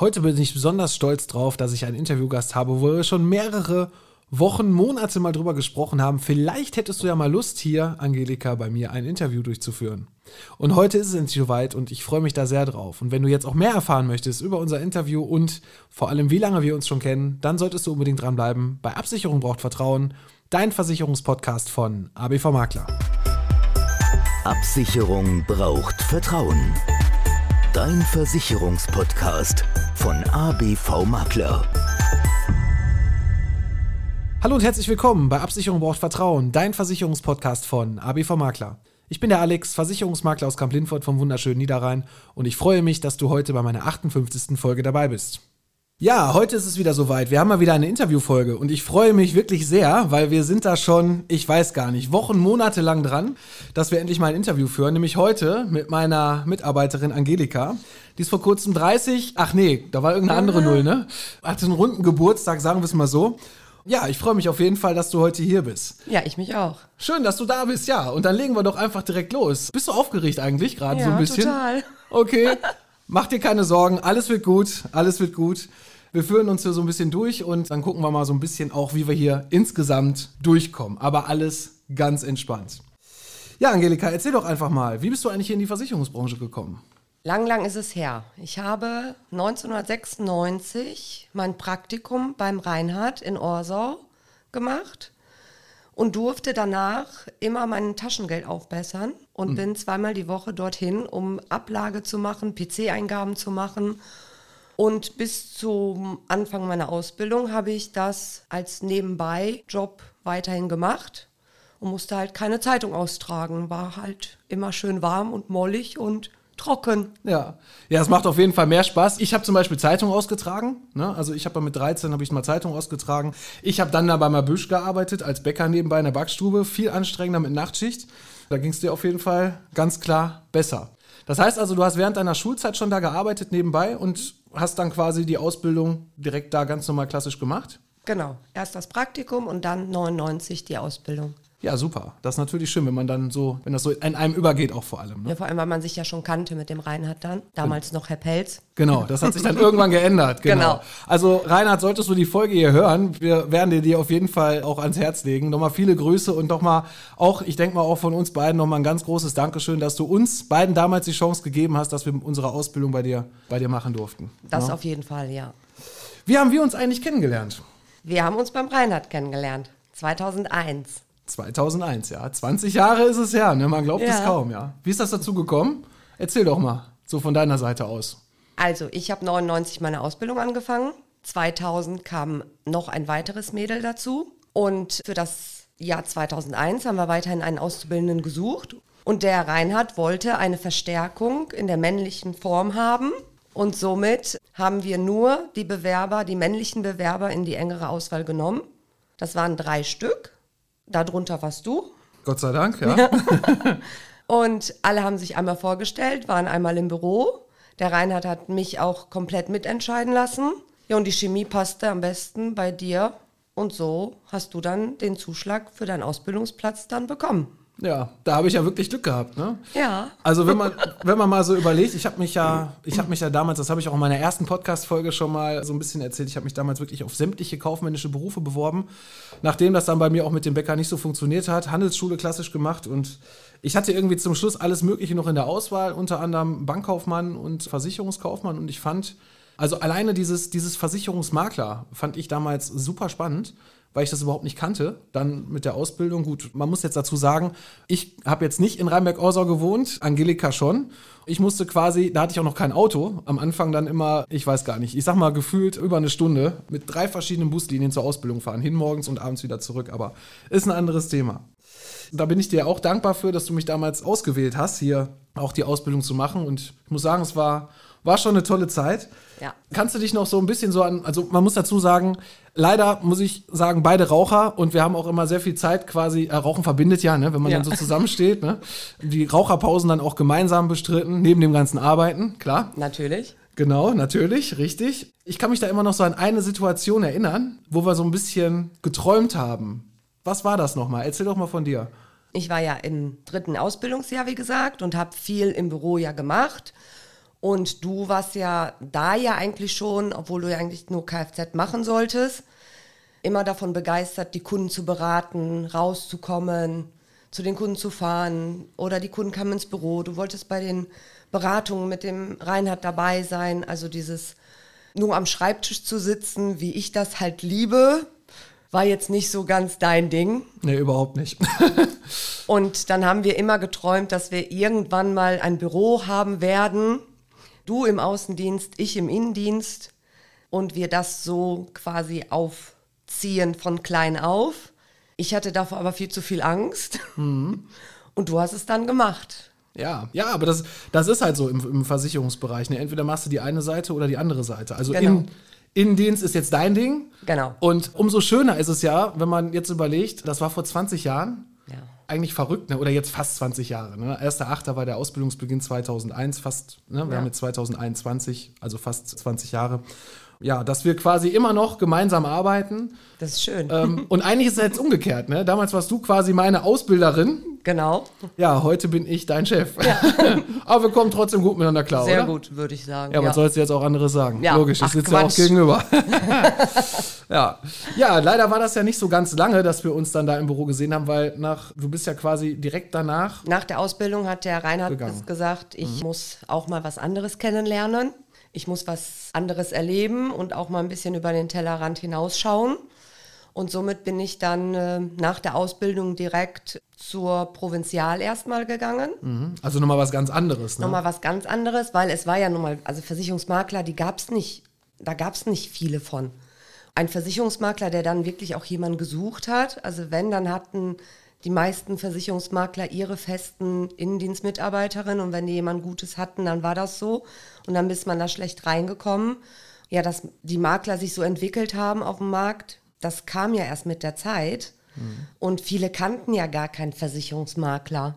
Heute bin ich besonders stolz drauf, dass ich einen Interviewgast habe, wo wir schon mehrere Wochen, Monate mal drüber gesprochen haben. Vielleicht hättest du ja mal Lust, hier, Angelika, bei mir ein Interview durchzuführen. Und heute ist es endlich soweit und ich freue mich da sehr drauf. Und wenn du jetzt auch mehr erfahren möchtest über unser Interview und vor allem, wie lange wir uns schon kennen, dann solltest du unbedingt dranbleiben. Bei Absicherung braucht Vertrauen, dein Versicherungspodcast von ABV Makler. Absicherung braucht Vertrauen. Dein Versicherungspodcast von ABV Makler. Hallo und herzlich willkommen bei Absicherung braucht Vertrauen, dein Versicherungspodcast von ABV Makler. Ich bin der Alex, Versicherungsmakler aus Kamp-Lindfort vom wunderschönen Niederrhein und ich freue mich, dass du heute bei meiner 58. Folge dabei bist. Ja, heute ist es wieder soweit. Wir haben mal wieder eine Interviewfolge und ich freue mich wirklich sehr, weil wir sind da schon, ich weiß gar nicht, Wochen, Monate lang dran, dass wir endlich mal ein Interview führen. Nämlich heute mit meiner Mitarbeiterin Angelika. Die ist vor kurzem 30, ach nee, da war irgendeine andere Null, ne? Hatte einen runden Geburtstag, sagen wir es mal so. Ja, ich freue mich auf jeden Fall, dass du heute hier bist. Ja, ich mich auch. Schön, dass du da bist, ja. Und dann legen wir doch einfach direkt los. Bist du aufgeregt eigentlich gerade ja, so ein bisschen? total. Okay. Mach dir keine Sorgen, alles wird gut, alles wird gut. Wir führen uns hier so ein bisschen durch und dann gucken wir mal so ein bisschen auch, wie wir hier insgesamt durchkommen. Aber alles ganz entspannt. Ja, Angelika, erzähl doch einfach mal, wie bist du eigentlich hier in die Versicherungsbranche gekommen? Lang, lang ist es her. Ich habe 1996 mein Praktikum beim Reinhard in Orsau gemacht und durfte danach immer mein Taschengeld aufbessern und bin zweimal die Woche dorthin, um Ablage zu machen, PC-Eingaben zu machen. Und bis zum Anfang meiner Ausbildung habe ich das als Nebenbei-Job weiterhin gemacht und musste halt keine Zeitung austragen. War halt immer schön warm und mollig und trocken. Ja, ja, es macht auf jeden Fall mehr Spaß. Ich habe zum Beispiel Zeitung ausgetragen. Ne? Also ich habe mit 13 habe ich mal Zeitung ausgetragen. Ich habe dann da bei Mabüsch gearbeitet als Bäcker nebenbei in der Backstube. Viel anstrengender mit Nachtschicht. Da ging es dir auf jeden Fall ganz klar besser. Das heißt also, du hast während deiner Schulzeit schon da gearbeitet nebenbei und hast dann quasi die Ausbildung direkt da ganz normal klassisch gemacht? Genau, erst das Praktikum und dann 99 die Ausbildung. Ja, super. Das ist natürlich schön, wenn man dann so, wenn das so in einem übergeht, auch vor allem. Ne? Ja, vor allem, weil man sich ja schon kannte mit dem Reinhard dann. Damals noch Herr Pelz. Genau, das hat sich dann irgendwann geändert. Genau. Genau. Also, Reinhard, solltest du die Folge hier hören, wir werden dir die auf jeden Fall auch ans Herz legen. Nochmal viele Grüße und nochmal auch, ich denke mal auch von uns beiden nochmal ein ganz großes Dankeschön, dass du uns beiden damals die Chance gegeben hast, dass wir unsere Ausbildung bei dir, bei dir machen durften. Das Ja. auf jeden Fall, ja. Wie haben wir uns eigentlich kennengelernt? Wir haben uns beim Reinhard kennengelernt. 2001. 2001, ja. 20 Jahre ist es her, ne? Man glaubt es Ja. kaum, ja. Wie ist das dazu gekommen? Erzähl doch mal, so von deiner Seite aus. Also, ich habe 99 meine Ausbildung angefangen. 2000 kam noch ein weiteres Mädel dazu. Und für das Jahr 2001 haben wir weiterhin einen Auszubildenden gesucht. Und der Reinhard wollte eine Verstärkung in der männlichen Form haben. Und somit haben wir nur die Bewerber, die männlichen Bewerber in die engere Auswahl genommen. Das waren drei Stück. Darunter warst du. Gott sei Dank, ja. Und alle haben sich einmal vorgestellt, waren einmal im Büro. Der Reinhard hat mich auch komplett mitentscheiden lassen. Ja, und die Chemie passte am besten bei dir. Und so hast du dann den Zuschlag für deinen Ausbildungsplatz dann bekommen. Ja, da habe ich ja wirklich Glück gehabt, ne? Ja. Also wenn man, wenn man mal so überlegt, ich habe mich ja, ich habe mich ja damals, das habe ich auch in meiner ersten Podcast-Folge schon mal so ein bisschen erzählt, ich habe mich damals wirklich auf sämtliche kaufmännische Berufe beworben. Nachdem das dann bei mir auch mit dem Bäcker nicht so funktioniert hat, Handelsschule klassisch gemacht und ich hatte irgendwie zum Schluss alles Mögliche noch in der Auswahl, unter anderem Bankkaufmann und Versicherungskaufmann und ich fand, also alleine dieses, dieses Versicherungsmakler fand ich damals super spannend weil ich das überhaupt nicht kannte. Dann mit der Ausbildung, gut, man muss jetzt dazu sagen, ich habe jetzt nicht in Rheinberg-Orsau gewohnt, Angelika schon. Ich musste quasi, da hatte ich auch noch kein Auto, am Anfang dann immer, ich weiß gar nicht, ich sag mal gefühlt über eine Stunde mit drei verschiedenen Buslinien zur Ausbildung fahren, hin morgens und abends wieder zurück, aber ist ein anderes Thema. Da bin ich dir auch dankbar für, dass du mich damals ausgewählt hast, hier auch die Ausbildung zu machen und ich muss sagen, es war war schon eine tolle Zeit. Ja. Kannst du dich noch so ein bisschen so an, also man muss dazu sagen, leider muss ich sagen, beide Raucher und wir haben auch immer sehr viel Zeit quasi, äh, Rauchen verbindet ja, ne, wenn man Ja. dann so zusammensteht, ne? Die Raucherpausen dann auch gemeinsam bestritten, neben dem ganzen Arbeiten, klar. Natürlich. Genau, natürlich, richtig. Ich kann mich da immer noch so an eine Situation erinnern, wo wir so ein bisschen geträumt haben. Was war das nochmal? Erzähl doch mal von dir. Ich war ja im dritten Ausbildungsjahr, wie gesagt, und habe viel im Büro ja gemacht. Und du warst ja da ja eigentlich schon, obwohl du ja eigentlich nur Kfz machen solltest, immer davon begeistert, die Kunden zu beraten, rauszukommen, zu den Kunden zu fahren oder die Kunden kamen ins Büro. Du wolltest bei den Beratungen mit dem Reinhard dabei sein, also dieses nur am Schreibtisch zu sitzen, wie ich das halt liebe, war jetzt nicht so ganz dein Ding. Nee, überhaupt nicht. Und dann haben wir immer geträumt, dass wir irgendwann mal ein Büro haben werden. Du im Außendienst, ich im Innendienst. Und wir das so quasi aufziehen von klein auf. Ich hatte davor aber viel zu viel Angst. Und du hast es dann gemacht. Ja, ja, aber das, das ist halt so im, im Versicherungsbereich. Ne? Entweder machst du die eine Seite oder die andere Seite. Also Genau. in, Innendienst ist jetzt dein Ding. Genau. Und umso schöner ist es ja, wenn man jetzt überlegt, das war vor 20 Jahren. Eigentlich verrückt, ne? oder jetzt fast 20 Jahre. Ne? 1.8. war der Ausbildungsbeginn 2001, fast, ne? wir Ja. haben jetzt 2021, also fast 20 Jahre. Ja, dass wir quasi immer noch gemeinsam arbeiten. Das ist schön. Ähm, und eigentlich ist es jetzt umgekehrt. Ne? Damals warst du quasi meine Ausbilderin. Genau. Ja, heute bin ich dein Chef. Aber wir kommen trotzdem gut miteinander klar, Sehr oder? gut, würde ich sagen. Ja, was sollst du jetzt auch anderes sagen? Ja. Logisch, ich Ach, sitze ja auch gegenüber. ja. ja, leider war das ja nicht so ganz lange, dass wir uns dann da im Büro gesehen haben, weil nach, du bist ja quasi direkt danach. Nach der Ausbildung hat der Reinhard. Mhm. gesagt, ich muss auch mal was anderes kennenlernen. Ich muss was anderes erleben und auch mal ein bisschen über den Tellerrand hinausschauen. Und somit bin ich dann äh, nach der Ausbildung direkt zur Provinzial erstmal gegangen. Also nochmal was ganz anderes. Ne? Nochmal was ganz anderes, weil es war ja nun mal, also Versicherungsmakler, die gab es nicht, da gab es nicht viele von. Ein Versicherungsmakler, der dann wirklich auch jemanden gesucht hat, also wenn, dann hatten die meisten Versicherungsmakler ihre festen Innendienstmitarbeiterinnen und wenn die jemand Gutes hatten, dann war das so und dann ist man da schlecht reingekommen. Ja, dass die Makler sich so entwickelt haben auf dem Markt, das kam ja erst mit der Zeit und viele kannten ja gar keinen Versicherungsmakler.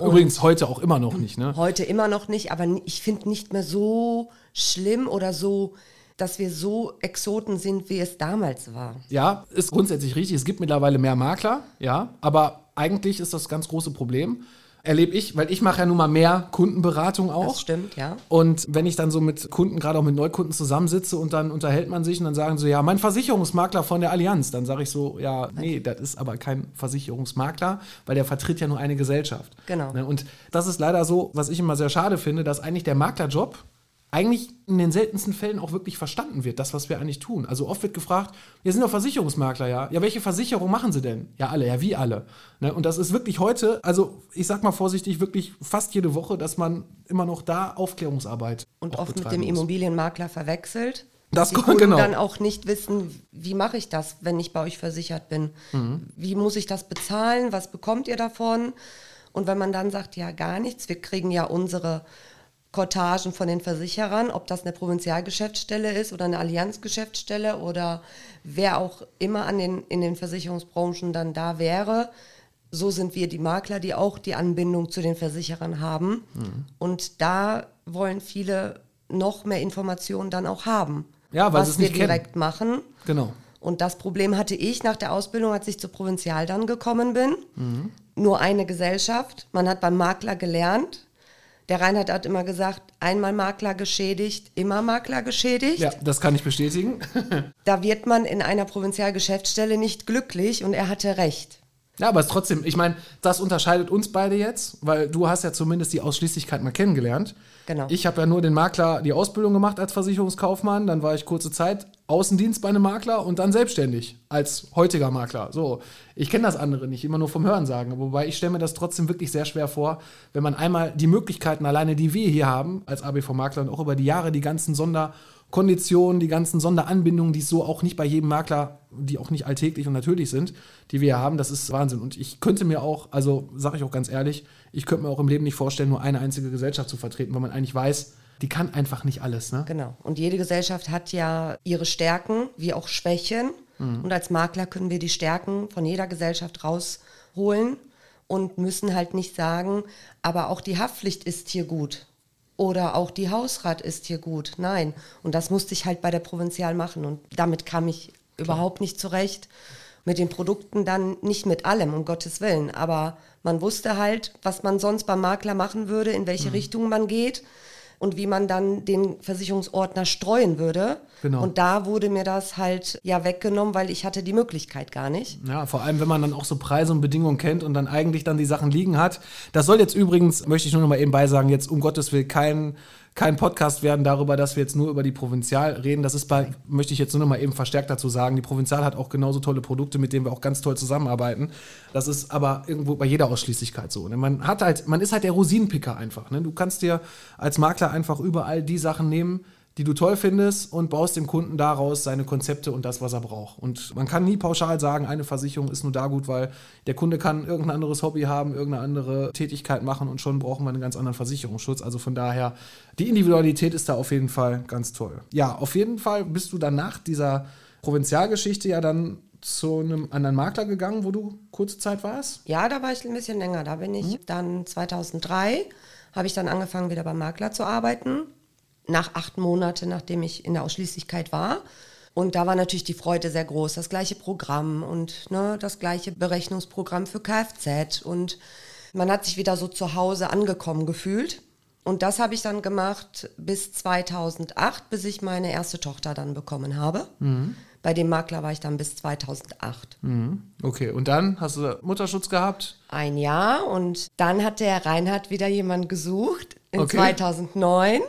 Übrigens heute auch immer noch nicht. Ne? Heute immer noch nicht, aber ich finde nicht mehr so schlimm oder so, dass wir so Exoten sind, wie es damals war. Ja, ist grundsätzlich richtig. Es gibt mittlerweile mehr Makler, ja, aber eigentlich ist das ganz große Problem. Erlebe ich, weil ich mache ja nun mal mehr Kundenberatung auch. Das stimmt, ja. Und wenn ich dann so mit Kunden, gerade auch mit Neukunden zusammensitze und dann unterhält man sich und dann sagen so, ja, mein Versicherungsmakler von der Allianz, dann sage ich so, ja, nee, das ist aber kein Versicherungsmakler, weil der vertritt ja nur eine Gesellschaft. Genau. Ne, Und das ist leider so, was ich immer sehr schade finde, dass eigentlich der Maklerjob eigentlich in den seltensten Fällen auch wirklich verstanden wird, das, was wir eigentlich tun. Also oft wird gefragt, wir sind doch Versicherungsmakler, ja. Ja, welche Versicherung machen Sie denn? Ja, alle, ja, wie alle. Ne? Und das ist wirklich heute, also ich sag mal vorsichtig, wirklich fast jede Woche, dass man immer noch da Aufklärungsarbeit Und oft mit dem muss. Immobilienmakler verwechselt. Das die Kunden genau. dann auch nicht wissen, wie mache ich das, wenn ich bei euch versichert bin? Mhm. Wie muss ich das bezahlen? Was bekommt ihr davon? Und wenn man dann sagt, ja, gar nichts, wir kriegen ja unsere Kortagen von den Versicherern, ob das eine Provinzialgeschäftsstelle ist oder eine Allianzgeschäftsstelle oder wer auch immer an den, in den Versicherungsbranchen dann da wäre. So sind wir die Makler, die auch die Anbindung zu den Versicherern haben. Und da wollen viele noch mehr Informationen dann auch haben. Ja, was wir nicht kennen. direkt machen. Genau. Und das Problem hatte ich nach der Ausbildung, als ich zur Provinzial dann gekommen bin. Mhm. Nur eine Gesellschaft. Man hat beim Makler gelernt. Der Reinhard hat immer gesagt, einmal Makler geschädigt, immer Makler geschädigt. Ja, das kann ich bestätigen. Da wird man in einer Provinzialgeschäftsstelle nicht glücklich und er hatte recht. Ja, aber es ist trotzdem, ich meine, das unterscheidet uns beide jetzt, weil du hast ja zumindest die Ausschließlichkeit mal kennengelernt. Genau. Ich habe ja nur den Makler die Ausbildung gemacht als Versicherungskaufmann, dann war ich kurze Zeit Außendienst bei einem Makler und dann selbstständig als heutiger Makler. So, ich kenne das andere nicht, immer nur vom Hören sagen, wobei ich stelle mir das trotzdem wirklich sehr schwer vor, wenn man einmal die Möglichkeiten alleine, die wir hier haben als ABV Makler und auch über die Jahre die ganzen Sonderkonditionen, die ganzen Sonderanbindungen, die es so auch nicht bei jedem Makler, die auch nicht alltäglich und natürlich sind, die wir hier haben, das ist Wahnsinn. Und ich könnte mir auch, also sage ich auch ganz ehrlich, ich könnte mir auch im Leben nicht vorstellen, nur eine einzige Gesellschaft zu vertreten, weil man eigentlich weiß, die kann einfach nicht alles. Ne? Genau. Und jede Gesellschaft hat ja ihre Stärken wie auch Schwächen. Und als Makler können wir die Stärken von jeder Gesellschaft rausholen und müssen halt nicht sagen, aber auch die Haftpflicht ist hier gut. Oder auch die Hausrat ist hier gut. Nein. Und das musste ich halt bei der Provinzial machen. Und damit kam ich überhaupt nicht zurecht. Mit den Produkten dann nicht mit allem, um Gottes Willen. Aber man wusste halt, was man sonst beim Makler machen würde, in welche Richtung man geht. Und wie man dann den Versicherungsordner streuen würde. Genau. Und da wurde mir das halt ja weggenommen, weil ich hatte die Möglichkeit gar nicht. Ja, vor allem, wenn man dann auch so Preise und Bedingungen kennt und dann eigentlich dann die Sachen liegen hat. Das soll jetzt übrigens, möchte ich nur noch mal eben beisagen, jetzt um Gottes Willen kein kein Podcast werden darüber, dass wir jetzt nur über die Provinzial reden. Das ist bei, möchte ich jetzt nur noch mal eben verstärkt dazu sagen, die Provinzial hat auch genauso tolle Produkte, mit denen wir auch ganz toll zusammenarbeiten. Das ist aber irgendwo bei jeder Ausschließlichkeit so. Ne? Man hat halt, man ist halt der Rosinenpicker einfach. Ne? Du kannst dir als Makler einfach überall die Sachen nehmen, die du toll findest und baust dem Kunden daraus seine Konzepte und das, was er braucht. Und man kann nie pauschal sagen, eine Versicherung ist nur da gut, weil der Kunde kann irgendein anderes Hobby haben, irgendeine andere Tätigkeit machen und schon brauchen wir einen ganz anderen Versicherungsschutz. Also von daher, die Individualität ist da auf jeden Fall ganz toll. Ja, auf jeden Fall bist du dann nach dieser Provinzialgeschichte ja dann zu einem anderen Makler gegangen, wo du kurze Zeit warst? Ja, da war ich ein bisschen länger. Da bin ich dann 2003, habe ich dann angefangen, wieder beim Makler zu arbeiten nach acht Monaten, nachdem ich in der Ausschließlichkeit war. Und da war natürlich die Freude sehr groß. Das gleiche Programm und ne, das gleiche Berechnungsprogramm für Kfz. Und man hat sich wieder so zu Hause angekommen gefühlt. Und das habe ich dann gemacht bis 2008, bis ich meine erste Tochter dann bekommen habe. Bei dem Makler war ich dann bis 2008. Okay, und dann hast du Mutterschutz gehabt? Ein Jahr und dann hat der Reinhard wieder jemand gesucht in Okay. 2009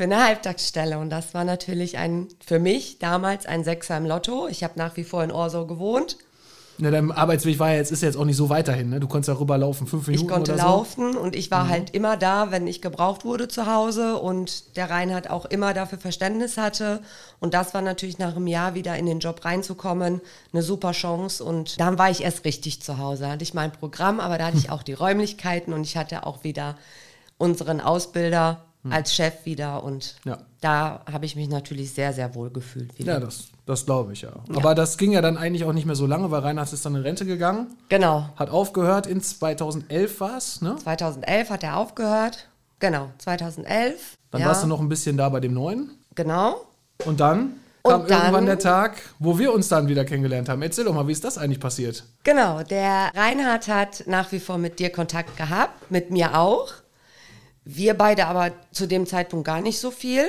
für eine Halbtagsstelle und das war natürlich ein für mich damals ein Sechser im Lotto. Ich habe nach wie vor in Orso gewohnt. Na, dein Arbeitsweg war ja jetzt, ist ja jetzt auch nicht so weiterhin, ne? Du konntest ja rüberlaufen, fünf Minuten Ich konnte oder so. laufen und ich war halt immer da, wenn ich gebraucht wurde zu Hause und der Reinhard auch immer dafür Verständnis hatte. Und das war natürlich nach einem Jahr wieder in den Job reinzukommen, eine super Chance. Und dann war ich erst richtig zu Hause. Da hatte ich mein Programm, aber da hatte ich auch die Räumlichkeiten und ich hatte auch wieder unseren Ausbilder als Chef wieder. Und Ja. da habe ich mich natürlich sehr, sehr wohl gefühlt wieder. Ja, das, das glaube ich, ja. Aber das ging ja dann eigentlich auch nicht mehr so lange, weil Reinhard ist dann in Rente gegangen, Genau. hat aufgehört, in 2011 war es, ne? 2011 hat er aufgehört. Genau, 2011. Dann ja, warst du noch ein bisschen da bei dem Neuen. Genau. Und dann Und kam dann- irgendwann der Tag, wo wir uns dann wieder kennengelernt haben. Erzähl doch mal, wie ist das eigentlich passiert? Genau, der Reinhard hat nach wie vor mit dir Kontakt gehabt, mit mir auch. Wir beide aber zu dem Zeitpunkt gar nicht so viel.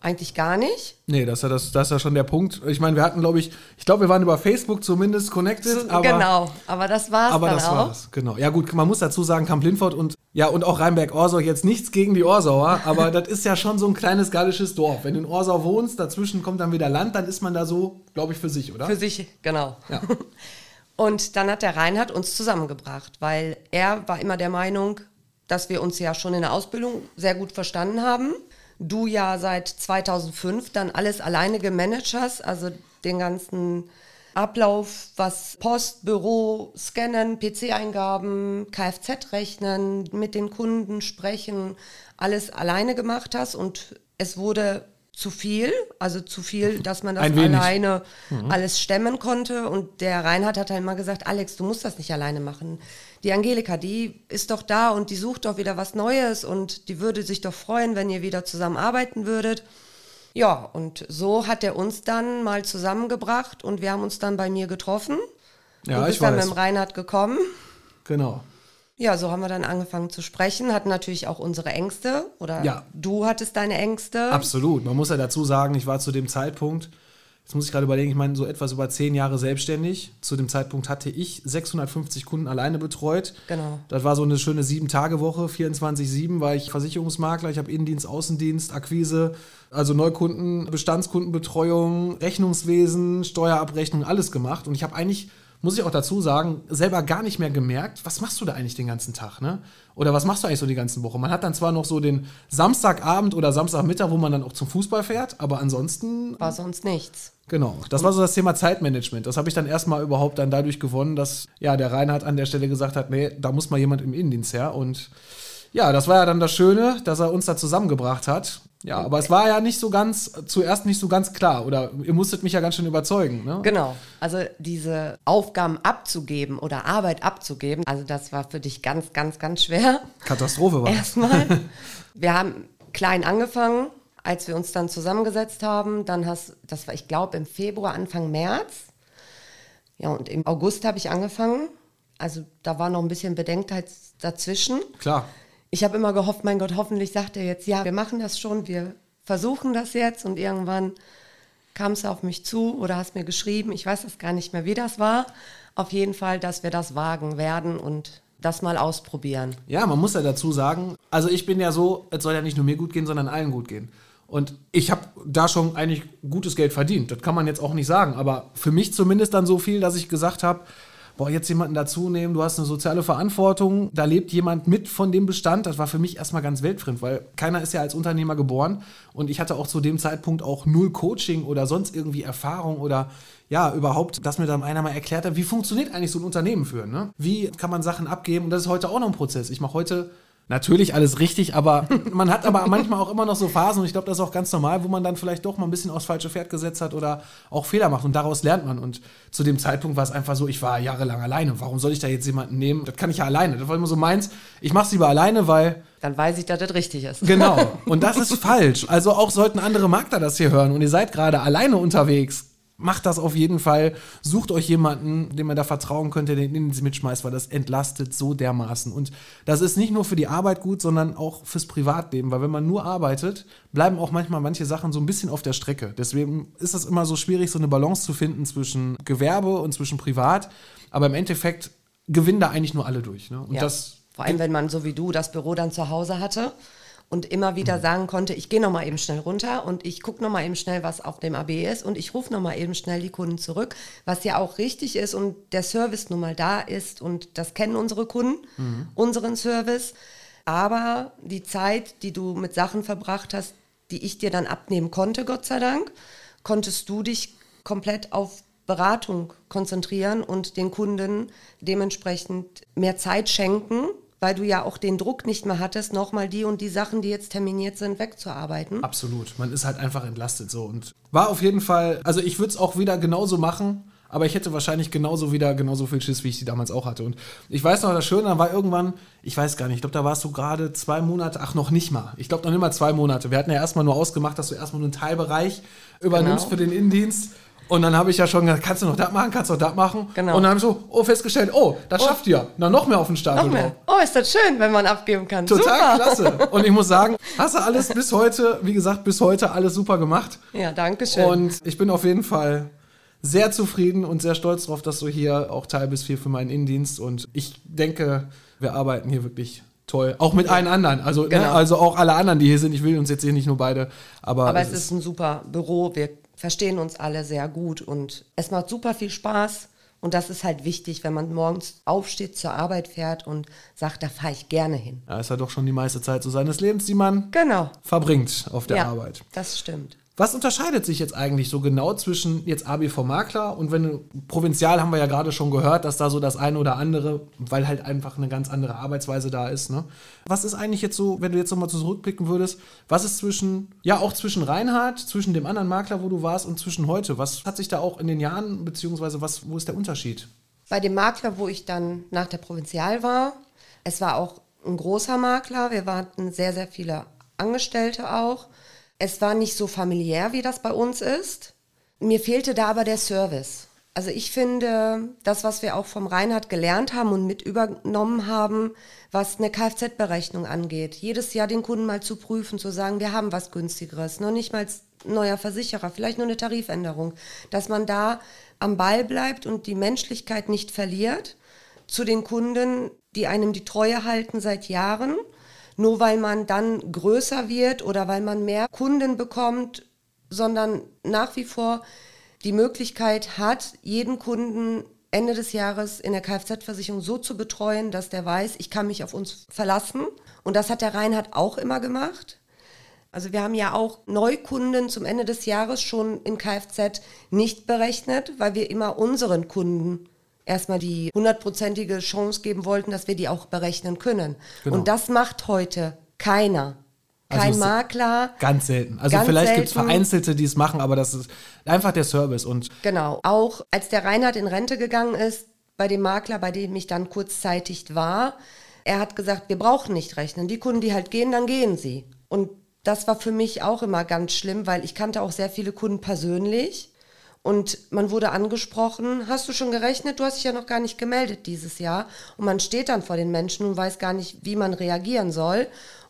Eigentlich gar nicht. Nee, das ist ja, das, das ist ja schon der Punkt. Ich meine, wir hatten, glaube ich, ich glaube, wir waren über Facebook zumindest connected, aber, genau, aber das war's aber dann das auch. war's. Genau. Ja, gut, man muss dazu sagen, Kamp Lindfort und ja, und auch Rheinberg-Orsau jetzt nichts gegen die Orsauer, aber das ist ja schon so ein kleines gallisches Dorf. Wenn du in Orsau wohnst, dazwischen kommt dann wieder Land, dann ist man da so, glaube ich, für sich, oder? Für sich, genau. Ja. Und dann hat der Reinhard uns zusammengebracht, weil er war immer der Meinung, dass wir uns ja schon in der Ausbildung sehr gut verstanden haben. Du ja seit 2005 dann alles alleine gemanagt hast, also den ganzen Ablauf, was Post, Büro, Scannen, PC-Eingaben, Kfz rechnen, mit den Kunden sprechen, alles alleine gemacht hast und es wurde zu viel, also zu viel, dass man das alleine alles stemmen konnte. Und der Reinhard hat halt immer gesagt, Alex, du musst das nicht alleine machen. Die Angelika, die ist doch da und die sucht doch wieder was Neues und die würde sich doch freuen, wenn ihr wieder zusammenarbeiten würdet. Ja, und so hat er uns dann mal zusammengebracht und wir haben uns dann bei mir getroffen. Ja, du bist ich dann weiß. mit dem Reinhard gekommen. Genau. Ja, so haben wir dann angefangen zu sprechen, hatten natürlich auch unsere Ängste oder Ja. du hattest deine Ängste. Absolut. Man muss ja dazu sagen, ich war zu dem Zeitpunkt, jetzt muss ich gerade überlegen, ich meine, so etwas über zehn Jahre selbstständig. Zu dem Zeitpunkt hatte ich 650 Kunden alleine betreut. Genau. Das war so eine schöne Sieben-Tage-Woche. 24-7 war ich Versicherungsmakler. Ich habe Innendienst, Außendienst, Akquise, also Neukunden, Bestandskundenbetreuung, Rechnungswesen, Steuerabrechnung, alles gemacht. Und ich habe eigentlich, muss ich auch dazu sagen, selber gar nicht mehr gemerkt, was machst du da eigentlich den ganzen Tag, ne? Oder was machst du eigentlich so die ganze Woche? Man hat dann zwar noch so den Samstagabend oder Samstagmittag, wo man dann auch zum Fußball fährt, aber ansonsten War sonst nichts. Genau, das war so das Thema Zeitmanagement. Das habe ich dann erstmal überhaupt dann dadurch gewonnen, dass ja der Reinhard an der Stelle gesagt hat, nee, da muss mal jemand im Innendienst her. Und ja, das war ja dann das Schöne, dass er uns da zusammengebracht hat. Ja, aber es war ja nicht so ganz, zuerst nicht so ganz klar. Oder ihr musstet mich ja ganz schön überzeugen. Ne? Genau. Also diese Aufgaben abzugeben oder Arbeit abzugeben, also das war für dich ganz, ganz, ganz schwer. Katastrophe war. Erstmal. Wir haben klein angefangen, als wir uns dann zusammengesetzt haben. Dann hast, das war, ich glaube, im Februar, Anfang März. Ja, und im August habe ich angefangen. Also da war noch ein bisschen Bedenkzeit dazwischen. Klar. Ich habe immer gehofft, mein Gott, hoffentlich sagt er jetzt, ja, wir machen das schon, wir versuchen das jetzt und irgendwann kam es auf mich zu oder hast mir geschrieben, ich weiß es gar nicht mehr, wie das war. Auf jeden Fall, dass wir das wagen werden und das mal ausprobieren. Ja, man muss ja dazu sagen, also ich bin ja so, es soll ja nicht nur mir gut gehen, sondern allen gut gehen. Und ich habe da schon eigentlich gutes Geld verdient. Das kann man jetzt auch nicht sagen. Aber für mich zumindest dann so viel, dass ich gesagt habe, boah, jetzt jemanden dazu nehmen, du hast eine soziale Verantwortung, da lebt jemand mit von dem Bestand. Das war für mich erstmal ganz weltfremd, weil keiner ist ja als Unternehmer geboren und ich hatte auch zu dem Zeitpunkt auch null Coaching oder sonst irgendwie Erfahrung oder ja, überhaupt, dass mir dann einer mal erklärt hat, wie funktioniert eigentlich so ein Unternehmen führen, ne? Wie kann man Sachen abgeben? Und das ist heute auch noch ein Prozess. Ich mache heute Natürlich alles richtig, aber man hat aber manchmal auch immer noch so Phasen und ich glaube, das ist auch ganz normal, wo man dann vielleicht doch mal ein bisschen aufs falsche Pferd gesetzt hat oder auch Fehler macht und daraus lernt man. Und zu dem Zeitpunkt war es einfach so, ich war jahrelang alleine. Warum soll ich da jetzt jemanden nehmen? Das kann ich ja alleine. Das war immer so meins. Ich mache es lieber alleine, weil dann weiß ich, dass das richtig ist. Genau. Und das ist falsch. Also auch sollten andere Makler das hier hören und ihr seid gerade alleine unterwegs macht das auf jeden Fall. Sucht euch jemanden, dem ihr da vertrauen könnt, der den sie mitschmeißt, weil das entlastet so dermaßen. Und das ist nicht nur für die Arbeit gut, sondern auch fürs Privatleben, weil wenn man nur arbeitet, bleiben auch manchmal manche Sachen so ein bisschen auf der Strecke. Deswegen ist es immer so schwierig, so eine Balance zu finden zwischen Gewerbe und zwischen Privat. Aber im Endeffekt gewinnen da eigentlich nur alle durch. Ne? Und ja. das Vor allem, wenn man so wie du das Büro dann zu Hause hatte und immer wieder sagen konnte, ich gehe noch mal eben schnell runter und ich gucke noch mal eben schnell, was auf dem AB ist und ich rufe noch mal eben schnell die Kunden zurück, was ja auch richtig ist und der Service nun mal da ist und das kennen unsere Kunden, mhm. unseren Service. Aber die Zeit, die du mit Sachen verbracht hast, die ich dir dann abnehmen konnte, Gott sei Dank, konntest du dich komplett auf Beratung konzentrieren und den Kunden dementsprechend mehr Zeit schenken, weil du ja auch den Druck nicht mehr hattest, nochmal die und die Sachen, die jetzt terminiert sind, wegzuarbeiten. Absolut. Man ist halt einfach entlastet so und war auf jeden Fall, also ich würde es auch wieder genauso machen. Aber ich hätte wahrscheinlich genauso wieder genauso viel Schiss, wie ich sie damals auch hatte. Und ich weiß noch, das Schöne, da war irgendwann, ich weiß gar nicht, ich glaube, da warst du gerade zwei Monate, ach, noch nicht mal. Ich glaube, noch nicht mal zwei Monate. Wir hatten ja erstmal nur ausgemacht, dass du erstmal nur einen Teilbereich übernimmst genau. für den Innendienst. Und dann habe ich ja schon gesagt, kannst du noch das machen, kannst du noch das machen? Genau. Und dann habe ich so, oh, festgestellt, oh, das oh. schafft ihr. Na, noch mehr auf den Stapel. Oh, ist das schön, wenn man abgeben kann. Total super. klasse. Und ich muss sagen, hast du alles bis heute, wie gesagt, bis heute alles super gemacht. Ja, danke schön. Und ich bin auf jeden Fall sehr zufrieden und sehr stolz darauf, dass du hier auch Teil bist für meinen Innendienst. Und ich denke, wir arbeiten hier wirklich toll. Auch mit ja. allen anderen. Also, ne, genau. ne, also auch alle anderen, die hier sind. Ich will uns jetzt hier nicht nur beide. Aber, aber es ist ein super Büro. Wir verstehen uns alle sehr gut und es macht super viel Spaß. Und das ist halt wichtig, wenn man morgens aufsteht, zur Arbeit fährt und sagt, da fahre ich gerne hin. Ja, ist ja doch schon die meiste Zeit so seines Lebens, die man genau. verbringt auf der ja, Arbeit. Das stimmt. Was unterscheidet sich jetzt eigentlich so genau zwischen jetzt ABV Makler und wenn Provinzial haben wir ja gerade schon gehört, dass da so das eine oder andere, weil halt einfach eine ganz andere Arbeitsweise da ist. Ne? Was ist eigentlich jetzt so, wenn du jetzt nochmal zurückblicken würdest, was ist zwischen, ja auch zwischen Reinhard, zwischen dem anderen Makler, wo du warst und zwischen heute? Was hat sich da auch in den Jahren, beziehungsweise was, wo ist der Unterschied? Bei dem Makler, wo ich dann nach der Provinzial war, es war auch ein großer Makler, wir hatten sehr, sehr viele Angestellte auch. Es war nicht so familiär, wie das bei uns ist. Mir fehlte da aber der Service. Also ich finde, das, was wir auch vom Reinhard gelernt haben und mit übernommen haben, was eine Kfz-Berechnung angeht, jedes Jahr den Kunden mal zu prüfen, zu sagen, wir haben was günstigeres, noch nicht mal neuer Versicherer, vielleicht nur eine Tarifänderung, dass man da am Ball bleibt und die Menschlichkeit nicht verliert zu den Kunden, die einem die Treue halten seit Jahren nur weil man dann größer wird oder weil man mehr Kunden bekommt, sondern nach wie vor die Möglichkeit hat, jeden Kunden Ende des Jahres in der Kfz-Versicherung so zu betreuen, dass der weiß, ich kann mich auf uns verlassen. Und das hat der Reinhard auch immer gemacht. Also wir haben ja auch Neukunden zum Ende des Jahres schon in Kfz nicht berechnet, weil wir immer unseren Kunden erstmal die hundertprozentige Chance geben wollten, dass wir die auch berechnen können. Genau. Und das macht heute keiner. Kein also Makler. Ganz selten. Also ganz vielleicht gibt es Vereinzelte, die es machen, aber das ist einfach der Service. Und genau. Auch als der Reinhard in Rente gegangen ist, bei dem Makler, bei dem ich dann kurzzeitig war, er hat gesagt, wir brauchen nicht rechnen. Die Kunden, die halt gehen, dann gehen sie. Und das war für mich auch immer ganz schlimm, weil ich kannte auch sehr viele Kunden persönlich Und man wurde angesprochen, hast du schon gerechnet? Du hast dich ja noch gar nicht gemeldet dieses Jahr. Und man steht dann vor den Menschen und weiß gar nicht, wie man reagieren soll.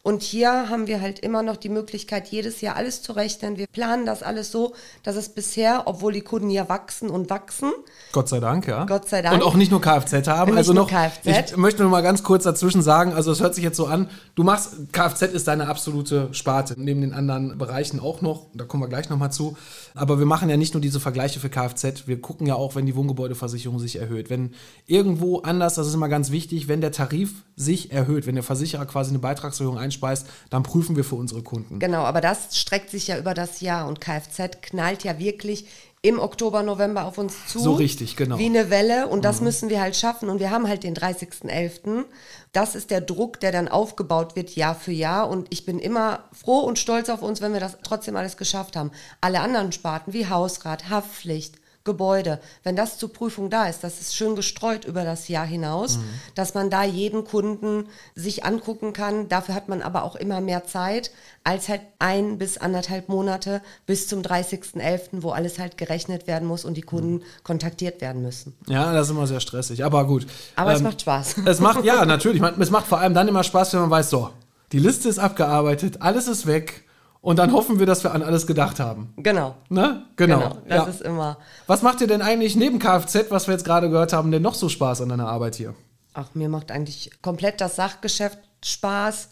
Und hier haben wir halt immer noch die Möglichkeit, jedes Jahr alles zu rechnen. Wir planen das alles so, dass es bisher, obwohl die Kunden ja wachsen und wachsen. Gott sei Dank, ja. Gott sei Dank. Und auch nicht nur Kfz haben. Nicht also nur noch, Kfz. ich möchte noch mal ganz kurz dazwischen sagen, also es hört sich jetzt so an, du machst, Kfz ist deine absolute Sparte, neben den anderen Bereichen auch noch, da kommen wir gleich noch mal zu. Aber wir machen ja nicht nur diese Vergleiche für Kfz, wir gucken ja auch, wenn die Wohngebäudeversicherung sich erhöht. Wenn irgendwo anders, das ist immer ganz wichtig, wenn der Tarif sich erhöht, wenn der Versicherer quasi eine Beitragserhöhung einspeist, dann prüfen wir für unsere Kunden. Genau, aber das streckt sich ja über das Jahr und Kfz knallt ja wirklich im Oktober, November auf uns zu. So richtig, genau. Wie eine Welle und das müssen wir halt schaffen und wir haben halt den 30.11. Das ist der Druck, der dann aufgebaut wird Jahr für Jahr und ich bin immer froh und stolz auf uns, wenn wir das trotzdem alles geschafft haben. Alle anderen Sparten wie Hausrat, Haftpflicht, Gebäude, wenn das zur Prüfung da ist, das ist schön gestreut über das Jahr hinaus, dass man da jeden Kunden sich angucken kann. Dafür hat man aber auch immer mehr Zeit als halt ein bis anderthalb Monate bis zum 30.11., wo alles halt gerechnet werden muss und die Kunden kontaktiert werden müssen. Ja, das ist immer sehr stressig, aber gut. Aber es Ähm, macht Spaß. Es macht, ja, natürlich. Man- Es macht vor allem dann immer Spaß, wenn man weiß, so, die Liste ist abgearbeitet, alles ist weg und dann hoffen wir, dass wir an alles gedacht haben. Genau. Ne? Genau. Genau, das ja. ist immer. Was macht dir denn eigentlich neben Kfz, was wir jetzt gerade gehört haben, denn noch so Spaß an deiner Arbeit hier? Ach, mir macht eigentlich komplett das Sachgeschäft Spaß.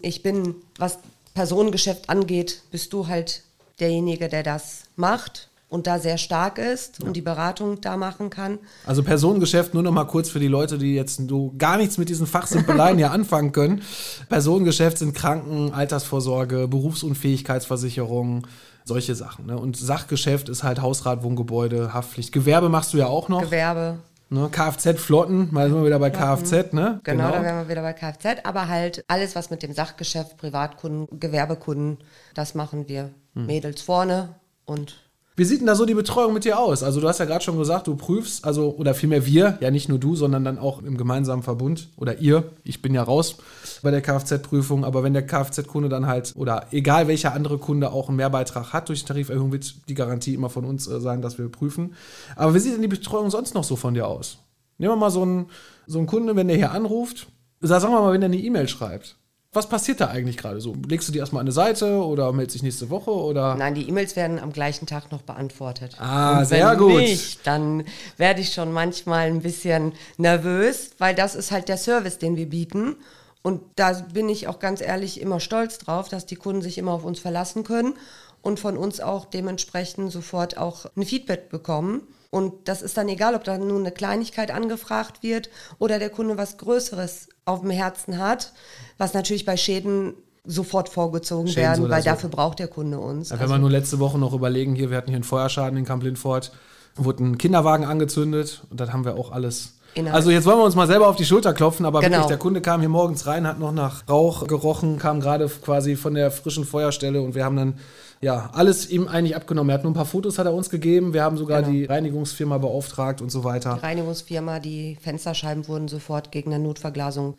Ich bin, was Personengeschäft angeht, bist du halt derjenige, der das macht und da sehr stark ist und die Beratung da machen kann. Also Personengeschäft, nur noch mal kurz für die Leute, die jetzt so gar nichts mit diesen Fachsimpeleien hier anfangen können. Personengeschäft sind Kranken, Altersvorsorge, Berufsunfähigkeitsversicherung, solche Sachen. Ne? Und Sachgeschäft ist halt Hausrat, Wohngebäude, Haftpflicht. Gewerbe machst du ja auch noch. Gewerbe. Ne? Kfz-Flotten, mal sind wir wieder bei Kfz, ne? Genau, da wären wir wieder bei Kfz, aber halt alles, was mit dem Sachgeschäft, Privatkunden, Gewerbekunden, das machen wir. Mädels vorne und Wie sieht denn da so die Betreuung mit dir aus? Also du hast ja gerade schon gesagt, du prüfst, also oder vielmehr wir, ja nicht nur du, sondern dann auch im gemeinsamen Verbund oder ihr. Ich bin ja raus bei der Kfz-Prüfung, aber wenn der Kfz-Kunde dann halt oder egal welcher andere Kunde auch einen Mehrbeitrag hat durch die Tariferhöhung, wird die Garantie immer von uns äh, sein, dass wir prüfen. Aber wie sieht denn die Betreuung sonst noch so von dir aus? Nehmen wir mal so einen, so einen Kunde, wenn der hier anruft, sagen wir mal, wenn der eine E-Mail schreibt. Was passiert da eigentlich gerade so? Legst du die erstmal an eine Seite oder meldest dich nächste Woche oder? Nein, die E-Mails werden am gleichen Tag noch beantwortet. Ah, sehr gut. Nicht, dann werde ich schon manchmal ein bisschen nervös, weil das ist halt der Service, den wir bieten. Und da bin ich auch ganz ehrlich immer stolz drauf, dass die Kunden sich immer auf uns verlassen können und von uns auch dementsprechend sofort auch ein Feedback bekommen. Und das ist dann egal, ob da nun eine Kleinigkeit angefragt wird oder der Kunde was Größeres auf dem Herzen hat, was natürlich bei Schäden sofort vorgezogen Schäden werden, so weil so. dafür braucht der Kunde uns. Ja, wenn wir nur letzte Woche noch überlegen, hier, wir hatten hier einen Feuerschaden in Kamp-Lindfort, wurde ein Kinderwagen angezündet und das haben wir auch alles. Innerhalb- Also jetzt wollen wir uns mal selber auf die Schulter klopfen, aber Genau. wirklich, der Kunde kam hier morgens rein, hat noch nach Rauch gerochen, kam gerade quasi von der frischen Feuerstelle und wir haben dann ja alles ihm eigentlich abgenommen. Er hat nur ein paar Fotos hat er uns gegeben, wir haben sogar Genau. die Reinigungsfirma beauftragt und so weiter. Die Reinigungsfirma, die Fensterscheiben wurden sofort gegen eine Notverglasung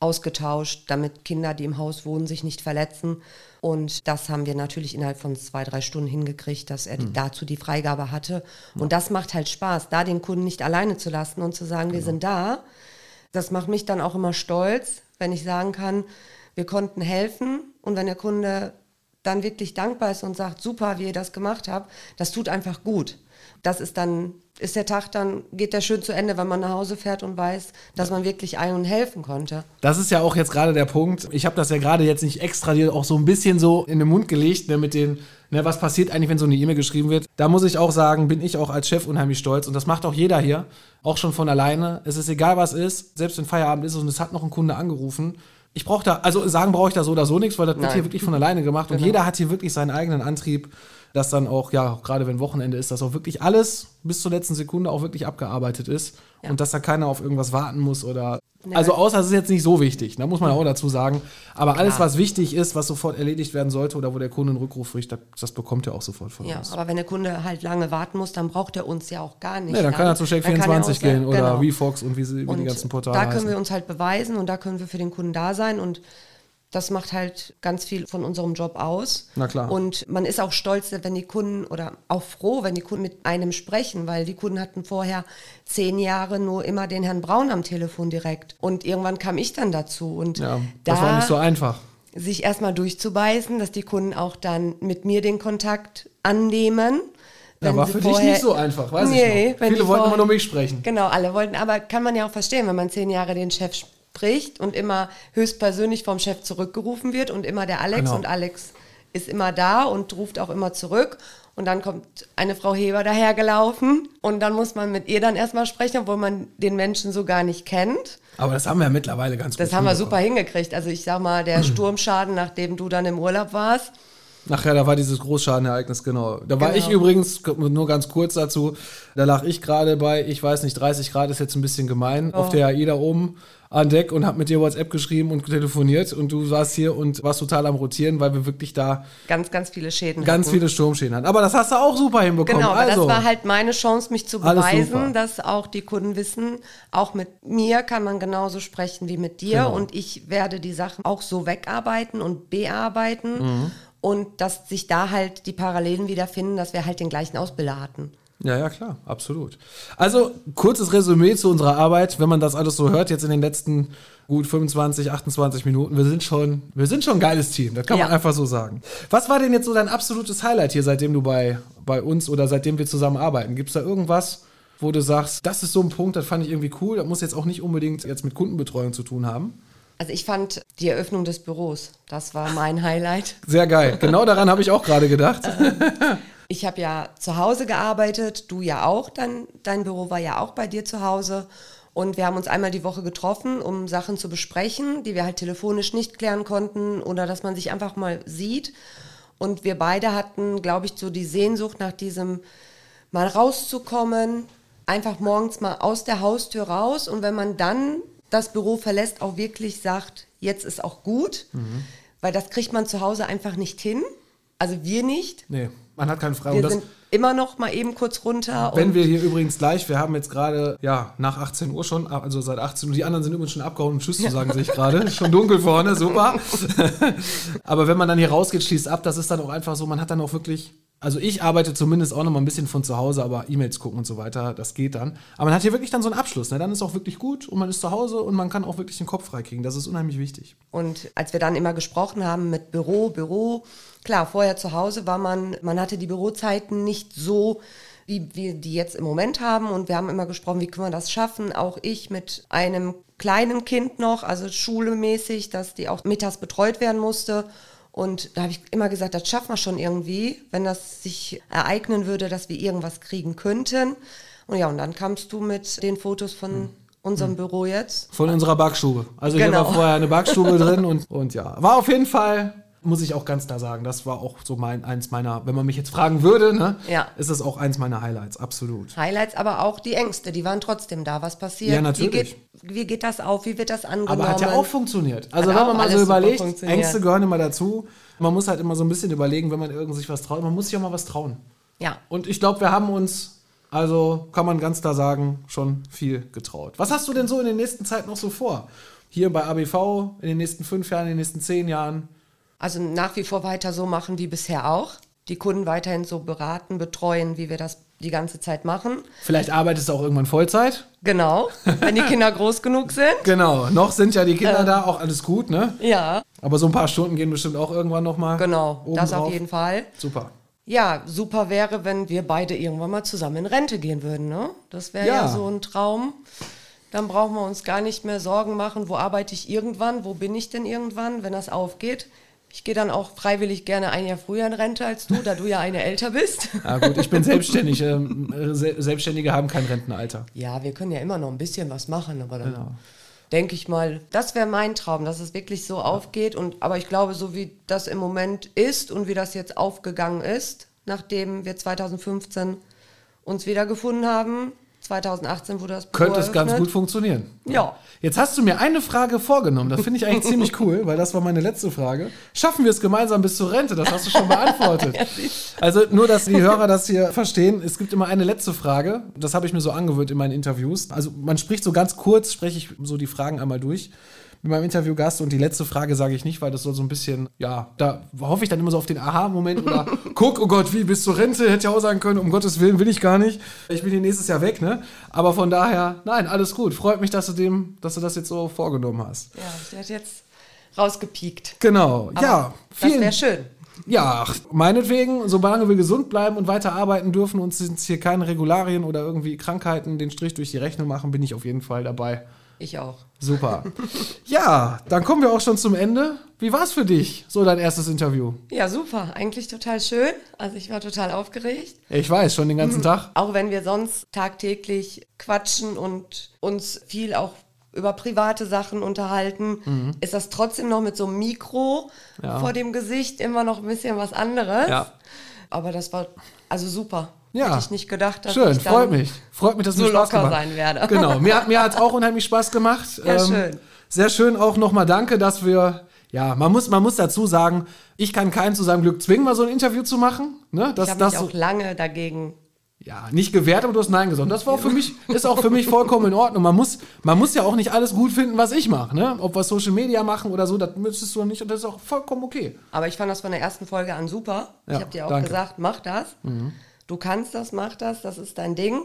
ausgetauscht, damit Kinder, die im Haus wohnen, sich nicht verletzen. Und das haben wir natürlich innerhalb von zwei, drei Stunden hingekriegt, dass er die, dazu die Freigabe hatte. Und das macht halt Spaß, da den Kunden nicht alleine zu lassen und zu sagen, wir sind da. Das macht mich dann auch immer stolz, wenn ich sagen kann, wir konnten helfen. Und wenn der Kunde dann wirklich dankbar ist und sagt, super, wie ihr das gemacht habt, das tut einfach gut. Das ist dann, ist der Tag dann, geht der schön zu Ende, wenn man nach Hause fährt und weiß, dass man wirklich ein- und helfen konnte. Das ist ja auch jetzt gerade der Punkt. Ich habe das ja gerade jetzt nicht extra dir auch so ein bisschen so in den Mund gelegt, ne, mit den, ne, was passiert eigentlich, wenn so eine E-Mail geschrieben wird. Da muss ich auch sagen, bin ich auch als Chef unheimlich stolz und das macht auch jeder hier, auch schon von alleine. Es ist egal, was ist, selbst wenn Feierabend ist und es hat noch ein Kunde angerufen. Ich brauche da, also sagen brauche ich da so oder so nichts, weil das wird Nein. hier wirklich von alleine gemacht und Genau. jeder hat hier wirklich seinen eigenen Antrieb, dass dann auch, ja, gerade wenn Wochenende ist, dass auch wirklich alles bis zur letzten Sekunde auch wirklich abgearbeitet ist Ja. und dass da keiner auf irgendwas warten muss oder Ja. also außer es ist jetzt nicht so wichtig, da muss man auch dazu sagen. Aber alles, Klar. was wichtig ist, was sofort erledigt werden sollte oder wo der Kunde einen Rückruf richtet, das, bekommt er auch sofort von Ja, uns. aber wenn der Kunde halt lange warten muss, dann braucht er uns ja auch gar nicht. Nee, dann kann er zu Dann kann er Check24 auch gehen sagen- oder genau. WeFox und wie, sie, wie die Und ganzen Portale da können heißen. wir uns halt beweisen und da können wir für den Kunden da sein und Das macht halt ganz viel von unserem Job aus. Na klar. Und man ist auch stolz, wenn die Kunden oder auch froh, wenn die Kunden mit einem sprechen, weil die Kunden hatten vorher zehn Jahre nur immer den Herrn Braun am Telefon direkt. Und irgendwann kam ich dann dazu. Und Ja, da das war nicht so einfach. sich erstmal durchzubeißen, dass die Kunden auch dann mit mir den Kontakt annehmen. Ja, war für dich nicht so einfach, weiß Nee, ich noch. Viele wollten immer nur mich sprechen. Genau, alle wollten, aber kann man ja auch verstehen, wenn man zehn Jahre den Chef spricht und immer höchstpersönlich vom Chef zurückgerufen wird und immer der Alex Genau. und Alex ist immer da und ruft auch immer zurück. Und dann kommt eine Frau Heber dahergelaufen und dann muss man mit ihr dann erstmal sprechen, obwohl man den Menschen so gar nicht kennt. Aber das haben wir ja mittlerweile ganz Das gut haben wir super hingekriegt. Also ich sag mal, der Sturmschaden, nachdem du dann im Urlaub warst, Nachher, da war dieses Großschadenereignis, genau. Da war Genau. ich übrigens, nur ganz kurz dazu, da lag ich gerade bei, ich weiß nicht, 30 Grad ist jetzt ein bisschen gemein, Oh. auf der AIDA oben an Deck und hab mit dir WhatsApp geschrieben und telefoniert und du saßt hier und warst total am Rotieren, weil wir wirklich da ganz, ganz viele Schäden ganz hatten. viele Sturmschäden hatten. Aber das hast du auch super hinbekommen. Genau, also, das war halt meine Chance, mich zu beweisen, dass auch die Kunden wissen, auch mit mir kann man genauso sprechen wie mit dir Genau. und ich werde die Sachen auch so wegarbeiten und bearbeiten Mhm. und dass sich da halt die Parallelen wiederfinden, dass wir halt den gleichen Ausbilder hatten. Ja, ja, klar, absolut. Also, kurzes Resümee zu unserer Arbeit, wenn man das alles so hört, jetzt in den letzten gut 25, 28 Minuten. Wir sind schon, wir sind schon ein geiles Team, das kann man Ja. einfach so sagen. Was war denn jetzt so dein absolutes Highlight hier, seitdem du bei, bei uns oder seitdem wir zusammen arbeiten? Gibt es da irgendwas, wo du sagst, das ist so ein Punkt, das fand ich irgendwie cool, das muss jetzt auch nicht unbedingt jetzt mit Kundenbetreuung zu tun haben? Also ich fand die Eröffnung des Büros, das war mein Highlight. Sehr geil. Genau daran habe ich auch gerade gedacht. Ich habe ja zu Hause gearbeitet, du ja auch, dann, dein Büro war ja auch bei dir zu Hause. Und wir haben uns einmal die Woche getroffen, um Sachen zu besprechen, die wir halt telefonisch nicht klären konnten oder dass man sich einfach mal sieht. Und wir beide hatten, glaube ich, so die Sehnsucht nach diesem mal rauszukommen, einfach morgens mal aus der Haustür raus und wenn man dann das Büro verlässt, auch wirklich sagt, jetzt ist auch gut, weil das kriegt man zu Hause einfach nicht hin. Also wir nicht. Nee, man hat keinen Freiraum. Wir sind immer noch mal eben kurz runter. Wenn wir hier übrigens gleich, wir haben jetzt gerade, ja, nach 18 Uhr schon, also seit 18 Uhr, die anderen sind übrigens schon abgehauen, um Tschüss zu sagen, sehe ich gerade. Schon dunkel vorne, super. Aber wenn man dann hier rausgeht, schließt ab, das ist dann auch einfach so, man hat dann auch wirklich, also ich arbeite zumindest auch noch mal ein bisschen von zu Hause, aber E-Mails gucken und so weiter, das geht dann. Aber man hat hier wirklich dann so einen Abschluss, ne? dann ist auch wirklich gut und man ist zu Hause und man kann auch wirklich den Kopf freikriegen. Das ist unheimlich wichtig. Und als wir dann immer gesprochen haben mit Büro, Büro, klar, vorher zu Hause war man, man hatte die Bürozeiten nicht so, wie wir die jetzt im Moment haben. Und wir haben immer gesprochen, wie können wir das schaffen? Auch ich mit einem kleinen Kind noch, also schulemäßig, dass die auch mittags betreut werden musste. Und da habe ich immer gesagt, das schaffen wir schon irgendwie, wenn das sich ereignen würde, dass wir irgendwas kriegen könnten. Und ja, und dann kamst du mit den Fotos von unserem Büro jetzt. Von unserer Backstube. Also hier Genau. war vorher eine Backstube drin und, und ja. War auf jeden Fall, muss ich auch ganz klar sagen, das war auch so mein, eins meiner, wenn man mich jetzt fragen würde, ne, Ja. ist das auch eins meiner Highlights, absolut. Highlights, aber auch die Ängste, die waren trotzdem da. Was passiert? Ja, natürlich. Wie geht, wie geht das auf? Wie wird das angenommen? Aber hat ja auch funktioniert. Also Hat wenn man mal so überlegt. Ängste gehören immer dazu. Man muss halt immer so ein bisschen überlegen, wenn man irgend sich was traut. Man muss sich auch mal was trauen. Ja. Und ich glaube, wir haben uns, also kann man ganz klar sagen, schon viel getraut. Was hast du denn so in der nächsten Zeit noch so vor? Hier bei ABV, in den nächsten fünf Jahren, in den nächsten zehn Jahren? Also nach wie vor weiter so machen wie bisher auch. Die Kunden weiterhin so beraten, betreuen, wie wir das die ganze Zeit machen. Vielleicht arbeitest du auch irgendwann Vollzeit. Genau, wenn die Kinder groß genug sind. Genau, noch sind ja die Kinder da, auch alles gut, ne? Ja, Aber so ein paar Stunden gehen bestimmt auch irgendwann noch mal. genau, das auf jeden Fall. Super. Ja, super wäre, wenn wir beide irgendwann mal zusammen in Rente gehen würden, ne? Das wäre ja. Ja. so ein Traum. Dann brauchen wir uns gar nicht mehr Sorgen machen, wo arbeite ich irgendwann, wo bin ich denn irgendwann, wenn das aufgeht. Ich gehe dann auch freiwillig gerne ein Jahr früher in Rente als du, da du ja eine älter bist. Ja gut, ich bin selbstständig. Ähm, äh, Se Selbstständige haben kein Rentenalter. Ja, wir können ja immer noch ein bisschen was machen, aber dann Genau. denke ich mal, das wäre mein Traum, dass es wirklich so aufgeht. Und aber ich glaube, so wie das im Moment ist und wie das jetzt aufgegangen ist, nachdem wir 2015 uns wiedergefunden haben, 2018 wurde das Büro Könnte es ganz gut funktionieren. Ja. Jetzt hast du mir eine Frage vorgenommen. Das finde ich eigentlich ziemlich cool, weil das war meine letzte Frage. Schaffen wir es gemeinsam bis zur Rente? Das hast du schon beantwortet. Also nur, dass die Hörer das hier verstehen. Es gibt immer eine letzte Frage. Das habe ich mir so angewöhnt in meinen Interviews. Also man spricht so ganz kurz, spreche ich so die Fragen einmal durch. Mit meinem Interviewgast. Und die letzte Frage sage ich nicht, weil das soll so ein bisschen, ja, da hoffe ich dann immer so auf den Aha-Moment oder guck, oh Gott, wie bis zur Rente hätte ich auch sagen können, um Gottes Willen will ich gar nicht. Ich bin hier nächstes Jahr weg, ne? Aber von daher, nein, alles gut. Freut mich, dass du dem, dass du das jetzt so vorgenommen hast. Ja, ich werde jetzt rausgepiekt. Genau, Aber ja. Das Vielen, wäre schön. ja, ach, meinetwegen, solange wir gesund bleiben und weiter arbeiten dürfen, uns sind hier keine Regularien oder irgendwie Krankheiten den Strich durch die Rechnung machen, bin ich auf jeden Fall dabei. Ich auch. Super. ja, dann kommen wir auch schon zum Ende. Wie war's für dich, so dein erstes Interview? Ja, super. Eigentlich total schön. Also ich war total aufgeregt. Ich weiß, schon den ganzen Tag. Auch wenn wir sonst tagtäglich quatschen und uns viel auch über private Sachen unterhalten, ist das trotzdem noch mit so einem Mikro Mhm. Ja. vor dem Gesicht immer noch ein bisschen was anderes. Ja. Aber das war also super. Ja. Hätte ich nicht gedacht, dass Schön, ich freut mich. Freut mich, dass so locker gemacht sein werde. Genau, mir, hat- mir hat es auch unheimlich Spaß gemacht. Ähm, Ja, schön. Sehr schön auch nochmal danke, dass wir, ja, man muss, man muss dazu sagen, ich kann keinen zu seinem Glück zwingen, mal so ein Interview zu machen. Ne? Ich Das, habe das mich so, auch lange dagegen ja, nicht gewährt, aber du hast Nein gesagt. Das war auch für mich, ist auch für mich vollkommen in Ordnung. Man muss, man muss ja auch nicht alles gut finden, was ich mache. Ne? Ob wir Social Media machen oder so, das müsstest du nicht und das ist auch vollkommen okay. Aber ich fand das von der ersten Folge an super. Ja, ich habe dir auch danke. Mhm. gesagt, mach das. Du kannst das, mach das, das ist dein Ding.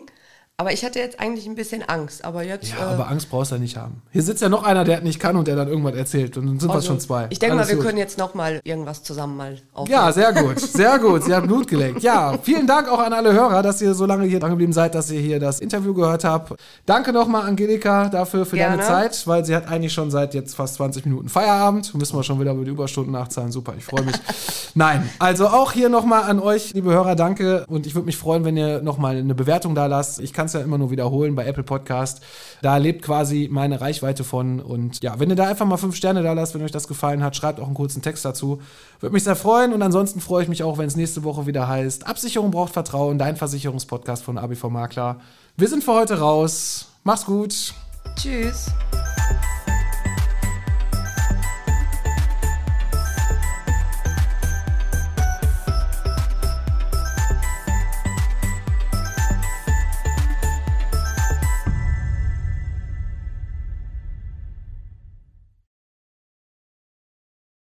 Aber ich hatte jetzt eigentlich ein bisschen Angst. Aber jetzt. Ja, äh, aber Angst brauchst du ja nicht haben. Hier sitzt ja noch einer, der nicht kann und der dann irgendwas erzählt. Und dann sind wir also, schon zwei. Ich denke mal, wir gut. können jetzt noch mal irgendwas zusammen mal aufnehmen. Ja, sehr gut, sehr gut. Sie hat Blut geleckt. Ja, vielen Dank auch an alle Hörer, dass ihr so lange hier dran geblieben seid, dass ihr hier das Interview gehört habt. Danke nochmal, Angelika, dafür für deine Gerne. Zeit, weil sie hat eigentlich schon seit jetzt fast 20 Minuten Feierabend. Müssen wir schon wieder über die Überstunden nachzahlen. Super, ich freue mich. Nein, also auch hier nochmal an euch, liebe Hörer, danke. Und ich würde mich freuen, wenn ihr nochmal eine Bewertung da lasst. Ich kann es ja immer nur wiederholen bei Apple Podcast. Da lebt quasi meine Reichweite von. Und ja, wenn ihr da einfach mal fünf Sterne da lasst, wenn euch das gefallen hat, schreibt auch einen kurzen Text dazu. Würde mich sehr freuen. Und ansonsten freue ich mich auch, wenn es nächste Woche wieder heißt: Absicherung braucht Vertrauen, dein Versicherungspodcast von ABV Makler. Wir sind für heute raus. Mach's gut. Tschüss.